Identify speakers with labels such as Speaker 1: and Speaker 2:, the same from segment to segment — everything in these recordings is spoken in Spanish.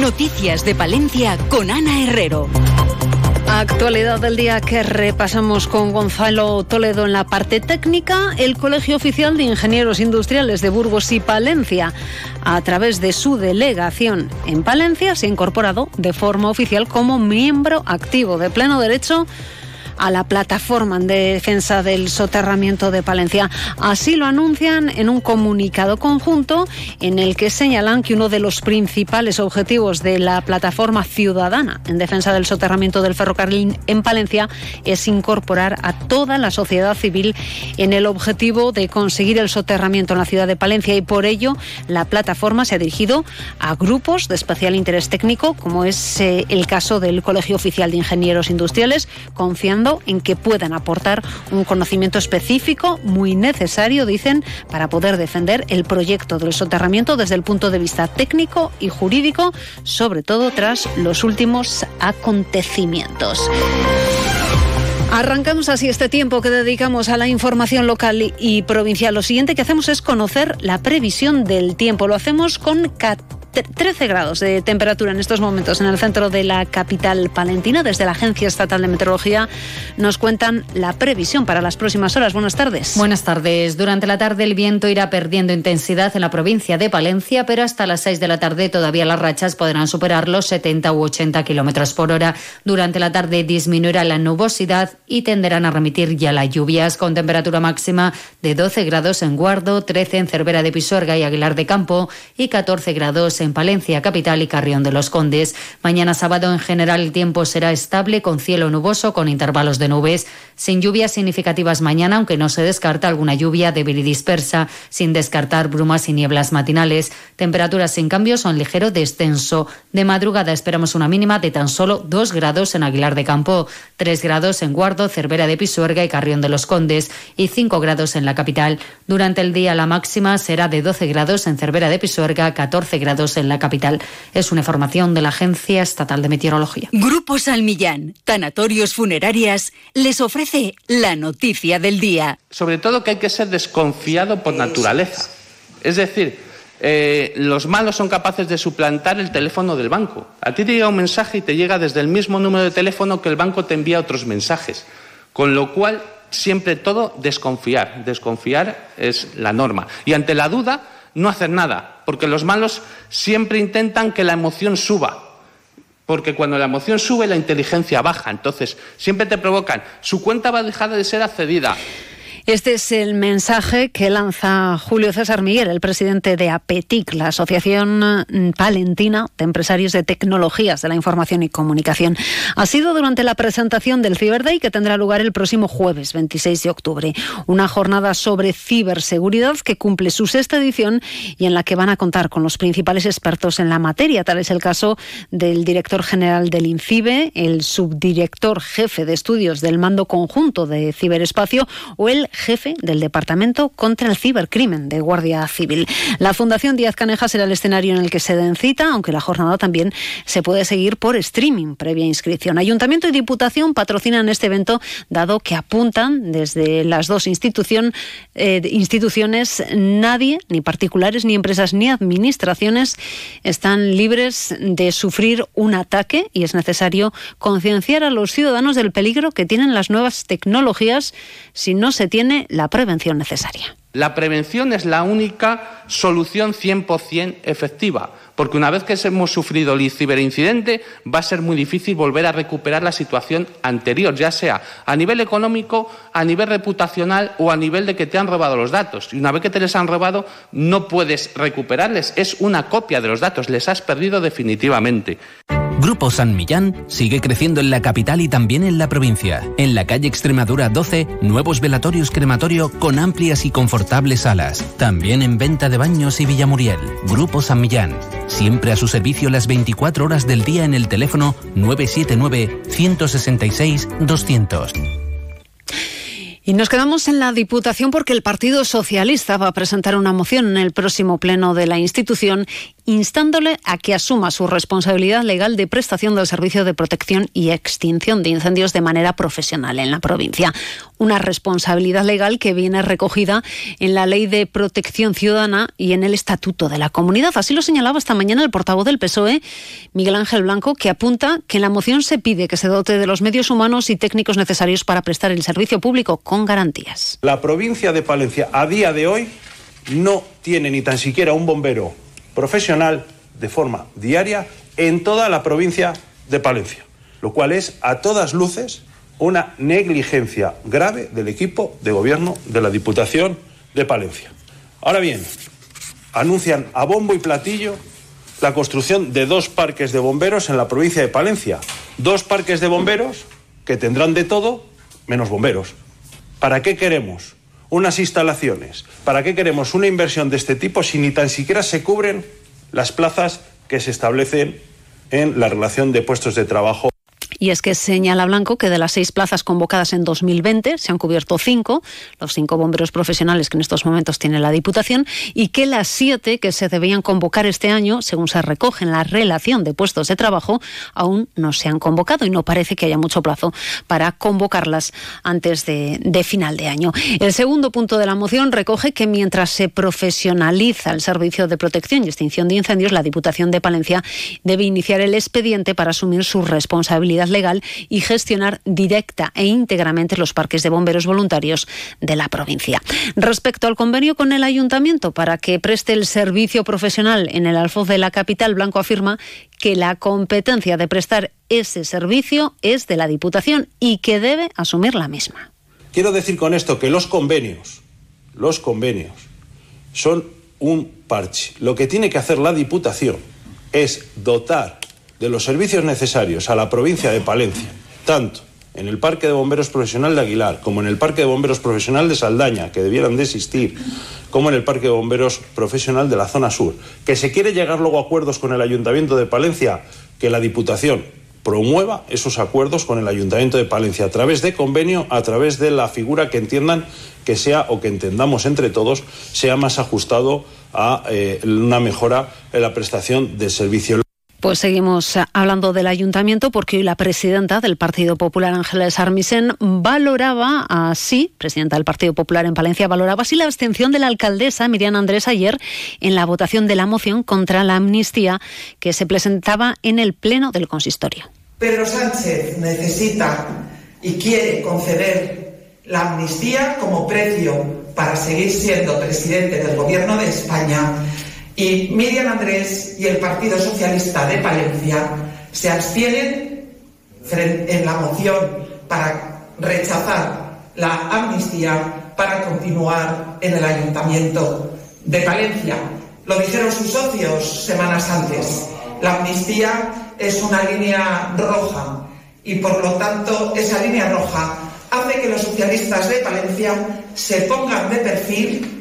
Speaker 1: Noticias de Palencia con Ana Herrero.
Speaker 2: Actualidad del día que repasamos con Gonzalo Toledo en la parte técnica. El Colegio Oficial de Ingenieros Industriales de Burgos y Palencia, a través de su delegación en Palencia, se ha incorporado de forma oficial como miembro activo de pleno derecho a la plataforma de defensa del soterramiento de Palencia. Así lo anuncian en un comunicado conjunto en el que señalan que uno de los principales objetivos de la plataforma ciudadana en defensa del soterramiento del ferrocarril en Palencia es incorporar a toda la sociedad civil en el objetivo de conseguir el soterramiento en la ciudad de Palencia y por ello la plataforma se ha dirigido a grupos de especial interés técnico como es eh, el caso del Colegio Oficial de Ingenieros Industriales, confiando en que puedan aportar un conocimiento específico muy necesario, dicen, para poder defender el proyecto del soterramiento desde el punto de vista técnico y jurídico, sobre todo tras los últimos acontecimientos. Arrancamos así este tiempo que dedicamos a la información local y provincial. Lo siguiente que hacemos es conocer la previsión del tiempo. Lo hacemos con 13 grados de temperatura en estos momentos en el centro de la capital palentina. Desde la Agencia Estatal de Meteorología nos cuentan la previsión para las próximas horas. Buenas tardes.
Speaker 3: Buenas tardes. Durante la tarde el viento irá perdiendo intensidad en la provincia de Palencia, pero hasta las 6 de la tarde todavía las rachas podrán superar los 70 u 80 kilómetros por hora. Durante la tarde disminuirá la nubosidad y tenderán a remitir ya las lluvias con temperatura máxima de 12 grados en Guardo, 13 en Cervera de Pisuerga y Aguilar de Campo y 14 grados en en Palencia, capital y Carrión de los Condes. Mañana sábado en general el tiempo será estable con cielo nuboso con intervalos de nubes, sin lluvias significativas mañana, aunque no se descarta alguna lluvia débil y dispersa, sin descartar brumas y nieblas matinales. Temperaturas sin cambio son ligero descenso. De madrugada esperamos una mínima de tan solo 2 grados en Aguilar de Campo, 3 grados en Guardo, Cervera de Pisuerga y Carrión de los Condes y 5 grados en la capital. Durante el día la máxima será de 12 grados en Cervera de Pisuerga, 14 grados en la capital. Es una información de la Agencia Estatal de Meteorología.
Speaker 1: Grupo Salmillán, Tanatorios Funerarias, les ofrece la noticia del día.
Speaker 4: Sobre todo que hay que ser desconfiado por naturaleza. Es decir, eh, los malos son capaces de suplantar el teléfono del banco. A ti te llega un mensaje y te llega desde el mismo número de teléfono que el banco te envía otros mensajes. Con lo cual, siempre todo desconfiar. Desconfiar es la norma. Y ante la duda, no hacer nada, porque los malos siempre intentan que la emoción suba. Porque cuando la emoción sube, la inteligencia baja. Entonces, siempre te provocan, su cuenta va a dejar de ser accedida.
Speaker 2: Este es el mensaje que lanza Julio César Miguel, el presidente de APETIC, la Asociación Palentina de Empresarios de Tecnologías de la Información y Comunicación. Ha sido durante la presentación del Cyber Day que tendrá lugar el próximo jueves 26 de octubre. Una jornada sobre ciberseguridad que cumple su sexta edición y en la que van a contar con los principales expertos en la materia. Tal es el caso del director general del INCIBE, el subdirector jefe de estudios del Mando Conjunto de Ciberespacio o el jefe del Departamento contra el Cibercrimen de Guardia Civil. La Fundación Díaz Caneja será el escenario en el que se den cita, aunque la jornada también se puede seguir por streaming previa inscripción. Ayuntamiento y Diputación patrocinan este evento, dado que apuntan desde las dos institución, eh, instituciones, nadie, ni particulares, ni empresas, ni administraciones, están libres de sufrir un ataque y es necesario concienciar a los ciudadanos del peligro que tienen las nuevas tecnologías si no se tiene la prevención necesaria.
Speaker 4: La prevención es la única solución 100% efectiva, porque una vez que hemos sufrido el ciberincidente va a ser muy difícil volver a recuperar la situación anterior, ya sea a nivel económico, a nivel reputacional o a nivel de que te han robado los datos. Y una vez que te les han robado no puedes recuperarles, es una copia de los datos, les has perdido definitivamente.
Speaker 5: Grupo San Millán sigue creciendo en la capital y también en la provincia. En la calle Extremadura 12, nuevos velatorios crematorio con amplias y confortables salas. También en venta de baños y Villamuriel. Grupo San Millán. Siempre a su servicio las 24 horas del día en el teléfono 979 166 200.
Speaker 2: Y nos quedamos en la Diputación porque el Partido Socialista va a presentar una moción en el próximo pleno de la institución instándole a que asuma su responsabilidad legal de prestación del servicio de protección y extinción de incendios de manera profesional en la provincia. Una responsabilidad legal que viene recogida en la Ley de Protección Ciudadana y en el Estatuto de la Comunidad. Así lo señalaba esta mañana el portavoz del PSOE, Miguel Ángel Blanco, que apunta que en la moción se pide que se dote de los medios humanos y técnicos necesarios para prestar el servicio público con garantías.
Speaker 6: La provincia de Palencia a día de hoy no tiene ni tan siquiera un bombero profesional de forma diaria en toda la provincia de Palencia, lo cual es a todas luces una negligencia grave del equipo de gobierno de la Diputación de Palencia. Ahora bien, anuncian a bombo y platillo la construcción de dos parques de bomberos en la provincia de Palencia. Dos parques de bomberos que tendrán de todo menos bomberos. ¿Para qué queremos unas instalaciones? ¿Para qué queremos una inversión de este tipo si ni tan siquiera se cubren las plazas que se establecen en la relación de puestos de trabajo?
Speaker 2: Y es que señala Blanco que de las seis plazas convocadas en 2020 se han cubierto cinco, los cinco bomberos profesionales que en estos momentos tiene la Diputación, y que las siete que se debían convocar este año, según se recoge en la relación de puestos de trabajo, aún no se han convocado y no parece que haya mucho plazo para convocarlas antes de, final de año. El segundo punto de la moción recoge que mientras se profesionaliza el servicio de protección y extinción de incendios, la Diputación de Palencia debe iniciar el expediente para asumir su responsabilidad legal y gestionar directa e íntegramente los parques de bomberos voluntarios de la provincia. Respecto al convenio con el ayuntamiento para que preste el servicio profesional en el Alfoz de la capital, Blanco afirma que la competencia de prestar ese servicio es de la Diputación y que debe asumir la misma.
Speaker 6: Quiero decir con esto que los convenios, los convenios, son un parche. Lo que tiene que hacer la Diputación es dotar de los servicios necesarios a la provincia de Palencia, tanto en el Parque de Bomberos Profesional de Aguilar, como en el Parque de Bomberos Profesional de Saldaña, que debieran de existir, como en el Parque de Bomberos Profesional de la Zona Sur. Que se quiere llegar luego a acuerdos con el Ayuntamiento de Palencia, que la Diputación promueva esos acuerdos con el Ayuntamiento de Palencia a través de convenio, a través de la figura que entiendan que sea o que entendamos entre todos sea más ajustado a eh, una mejora en la prestación de servicio.
Speaker 2: Pues seguimos hablando del ayuntamiento porque hoy la presidenta del Partido Popular, Ángeles Armisen, valoraba así, presidenta del Partido Popular en Palencia, valoraba así la abstención de la alcaldesa Miriam Andrés ayer en la votación de la moción contra la amnistía que se presentaba en el Pleno del Consistorio.
Speaker 7: Pedro Sánchez necesita y quiere conceder la amnistía como precio para seguir siendo presidente del Gobierno de España y Miriam Andrés y el Partido Socialista de Palencia se abstienen en la moción para rechazar la amnistía para continuar en el Ayuntamiento de Palencia. Lo dijeron sus socios semanas antes. La amnistía es una línea roja y por lo tanto esa línea roja hace que los socialistas de Palencia se pongan de perfil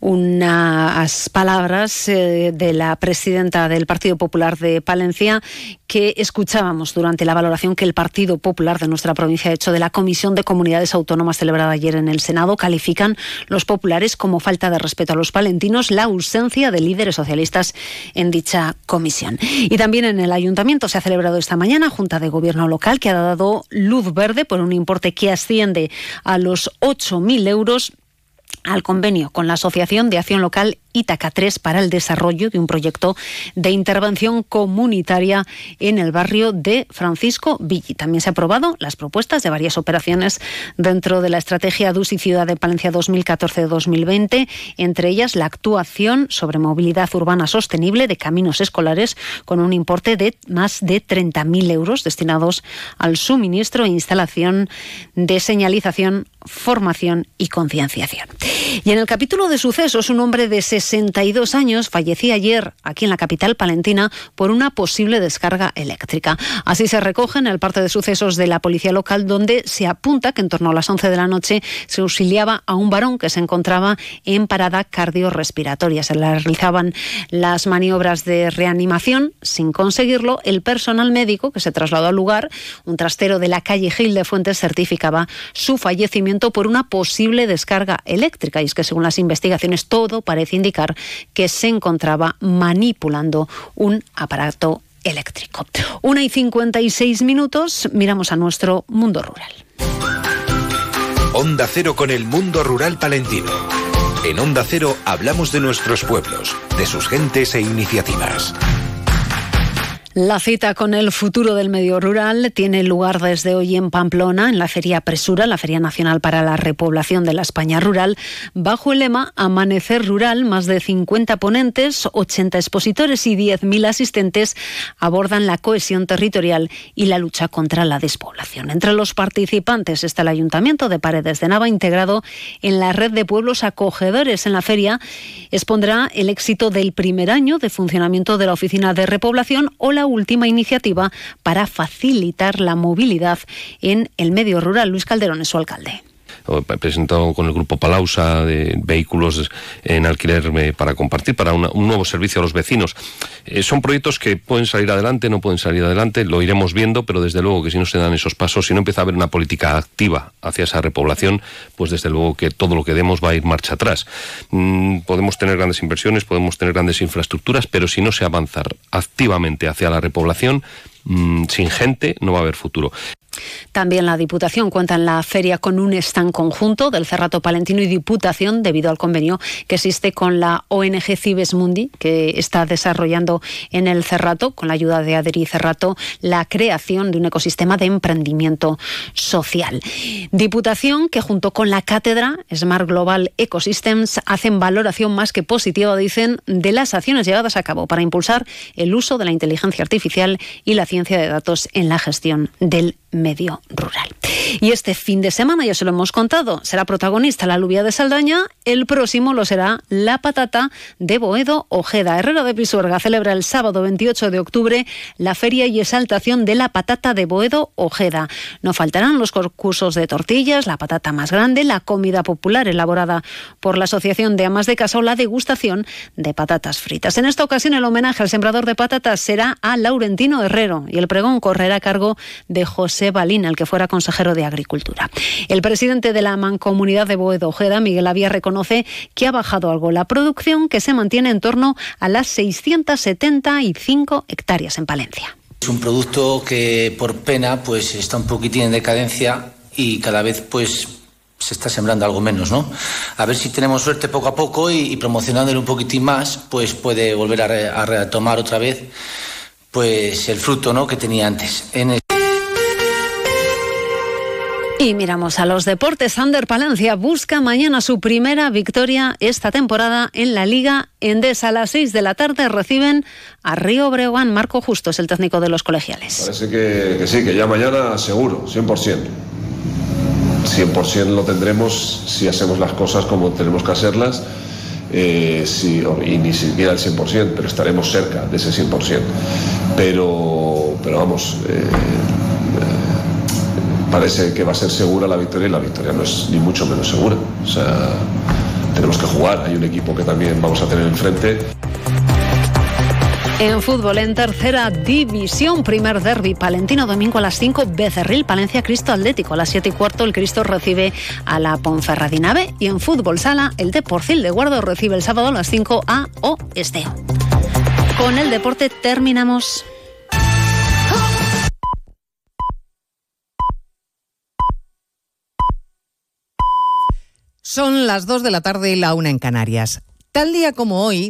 Speaker 2: unas palabras eh, de la presidenta del Partido Popular de Palencia que escuchábamos durante la valoración que el Partido Popular de nuestra provincia ha hecho de la Comisión de Comunidades Autónomas celebrada ayer en el Senado. Califican los populares como falta de respeto a los palentinos la ausencia de líderes socialistas en dicha comisión. Y también en el ayuntamiento se ha celebrado esta mañana Junta de Gobierno local que ha dado luz verde por un importe que asciende a los 8.000 euros al convenio con la Asociación de Acción Local Ítaca 3 para el desarrollo de un proyecto de intervención comunitaria en el barrio de Francisco Villi. También se han aprobado las propuestas de varias operaciones dentro de la estrategia DUS Ciudad de Palencia 2014-2020, entre ellas la actuación sobre movilidad urbana sostenible de caminos escolares con un importe de más de 30.000 euros destinados al suministro e instalación de señalización, formación y concienciación. Y en el capítulo de sucesos, un hombre de 60 62 años, fallecía ayer aquí en la capital palentina por una posible descarga eléctrica. Así se recoge en el parte de sucesos de la policía local, donde se apunta que en torno a las 11 de la noche se auxiliaba a un varón que se encontraba en parada cardiorrespiratoria. Se le realizaban las maniobras de reanimación. Sin conseguirlo, el personal médico que se trasladó al lugar, un trastero de la calle Gil de Fuentes, certificaba su fallecimiento por una posible descarga eléctrica. Y es que según las investigaciones todo parece indicar que se encontraba manipulando un aparato eléctrico. Una y 56 minutos, miramos a nuestro mundo rural.
Speaker 8: Onda Cero con el mundo rural palentino. En Onda Cero hablamos de nuestros pueblos, de sus gentes e iniciativas.
Speaker 2: La cita con el futuro del medio rural tiene lugar desde hoy en Pamplona, en la Feria Presura, la Feria Nacional para la Repoblación de la España Rural, bajo el lema Amanecer Rural. Más de 50 ponentes, 80 expositores y 10.000 asistentes abordan la cohesión territorial y la lucha contra la despoblación. Entre los participantes está el Ayuntamiento de Paredes de Nava, integrado en la red de pueblos acogedores. En la feria expondrá el éxito del primer año de funcionamiento de la Oficina de Repoblación o la última iniciativa para facilitar la movilidad en el medio rural. Luis Calderón es su alcalde
Speaker 9: presentado con el grupo Palausa de vehículos en alquiler eh, para compartir, para un nuevo servicio a los vecinos. Eh, son proyectos que pueden salir adelante, no pueden salir adelante, lo iremos viendo, pero desde luego que si no se dan esos pasos, si no empieza a haber una política activa hacia esa repoblación, pues desde luego que todo lo que demos va a ir marcha atrás. Mm, podemos tener grandes inversiones, podemos tener grandes infraestructuras, pero si no se avanza activamente hacia la repoblación, mm, sin gente no va a haber futuro.
Speaker 2: También la Diputación cuenta en la feria con un stand conjunto del Cerrato Palentino y Diputación debido al convenio que existe con la ONG Cibes Mundi, que está desarrollando en el Cerrato, con la ayuda de Adri Cerrato, la creación de un ecosistema de emprendimiento social. Diputación que junto con la cátedra Smart Global Ecosystems hacen valoración más que positiva, dicen, de las acciones llevadas a cabo para impulsar el uso de la inteligencia artificial y la ciencia de datos en la gestión del medio rural. Y este fin de semana, ya se lo hemos contado, será protagonista la alubia de Saldaña, el próximo lo será la patata de Boedo Ojeda. Herrera de Pisuerga celebra el sábado 28 de octubre la feria y exaltación de la patata de Boedo Ojeda. No faltarán los concursos de tortillas, la patata más grande, la comida popular elaborada por la Asociación de Amas de Casa o la degustación de patatas fritas. En esta ocasión el homenaje al sembrador de patatas será a Laurentino Herrero y el pregón correrá a cargo de José Balín, el que fuera consejero de Agricultura. El presidente de la Mancomunidad de Boedo Ojeda, Miguel Avía, reconoce que ha bajado algo la producción, que se mantiene en torno a las 675 hectáreas en Palencia.
Speaker 10: Es un producto que por pena pues está un poquitín en decadencia y cada vez pues se está sembrando algo menos, ¿no? A ver si tenemos suerte poco a poco y, promocionándolo un poquitín más, pues puede volver a, retomar otra vez pues el fruto, ¿no? que tenía antes.
Speaker 2: Y miramos a los deportes. Ander Palencia busca mañana su primera victoria esta temporada en la Liga Endesa. A las 6 de la tarde reciben a Río Breogán. Marco Justo es el técnico de los colegiales.
Speaker 11: Parece que, sí, que ya mañana seguro, 100%. 100% lo tendremos si hacemos las cosas como tenemos que hacerlas. Eh, y ni siquiera el 100%, pero estaremos cerca de ese 100%. Pero, pero vamos, eh, parece que va a ser segura la victoria y la victoria no es ni mucho menos segura. O sea, tenemos que jugar, hay un equipo que también vamos a tener enfrente.
Speaker 2: En fútbol, en tercera división, primer derby, Palentino domingo a las 5, Becerril, Palencia, Cristo Atlético. A las 7 y cuarto, el Cristo recibe a la Ponferradina B. Y en fútbol sala, el Deporcil de Guardo recibe el sábado a las 5 a O Esteo. Con el deporte terminamos.
Speaker 12: Son las 2 de la tarde y la una en Canarias. Tal día como hoy,